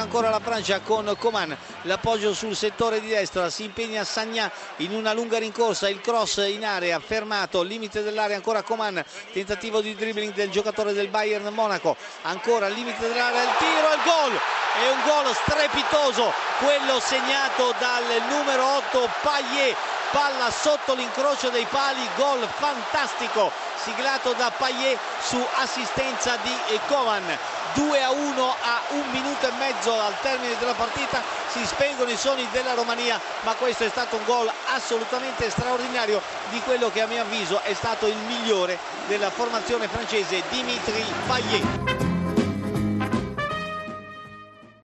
ancora la Francia con Coman. L'appoggio sul settore di destra. Si impegna Sagna in una lunga rincorsa. Il cross in area fermato. Limite dell'area ancora Coman. Tentativo di dribbling del giocatore del Bayern Monaco. Ancora limite dell'area. Il tiro il gol. È un gol strepitoso quello segnato dal numero 8 Payet palla sotto l'incrocio dei pali gol fantastico siglato da Payet su assistenza di Coman 2 a 1 a un minuto e mezzo al termine della partita si spengono i suoni della Romania ma questo è stato un gol assolutamente straordinario di quello che a mio avviso è stato il migliore della formazione francese Dimitri Payet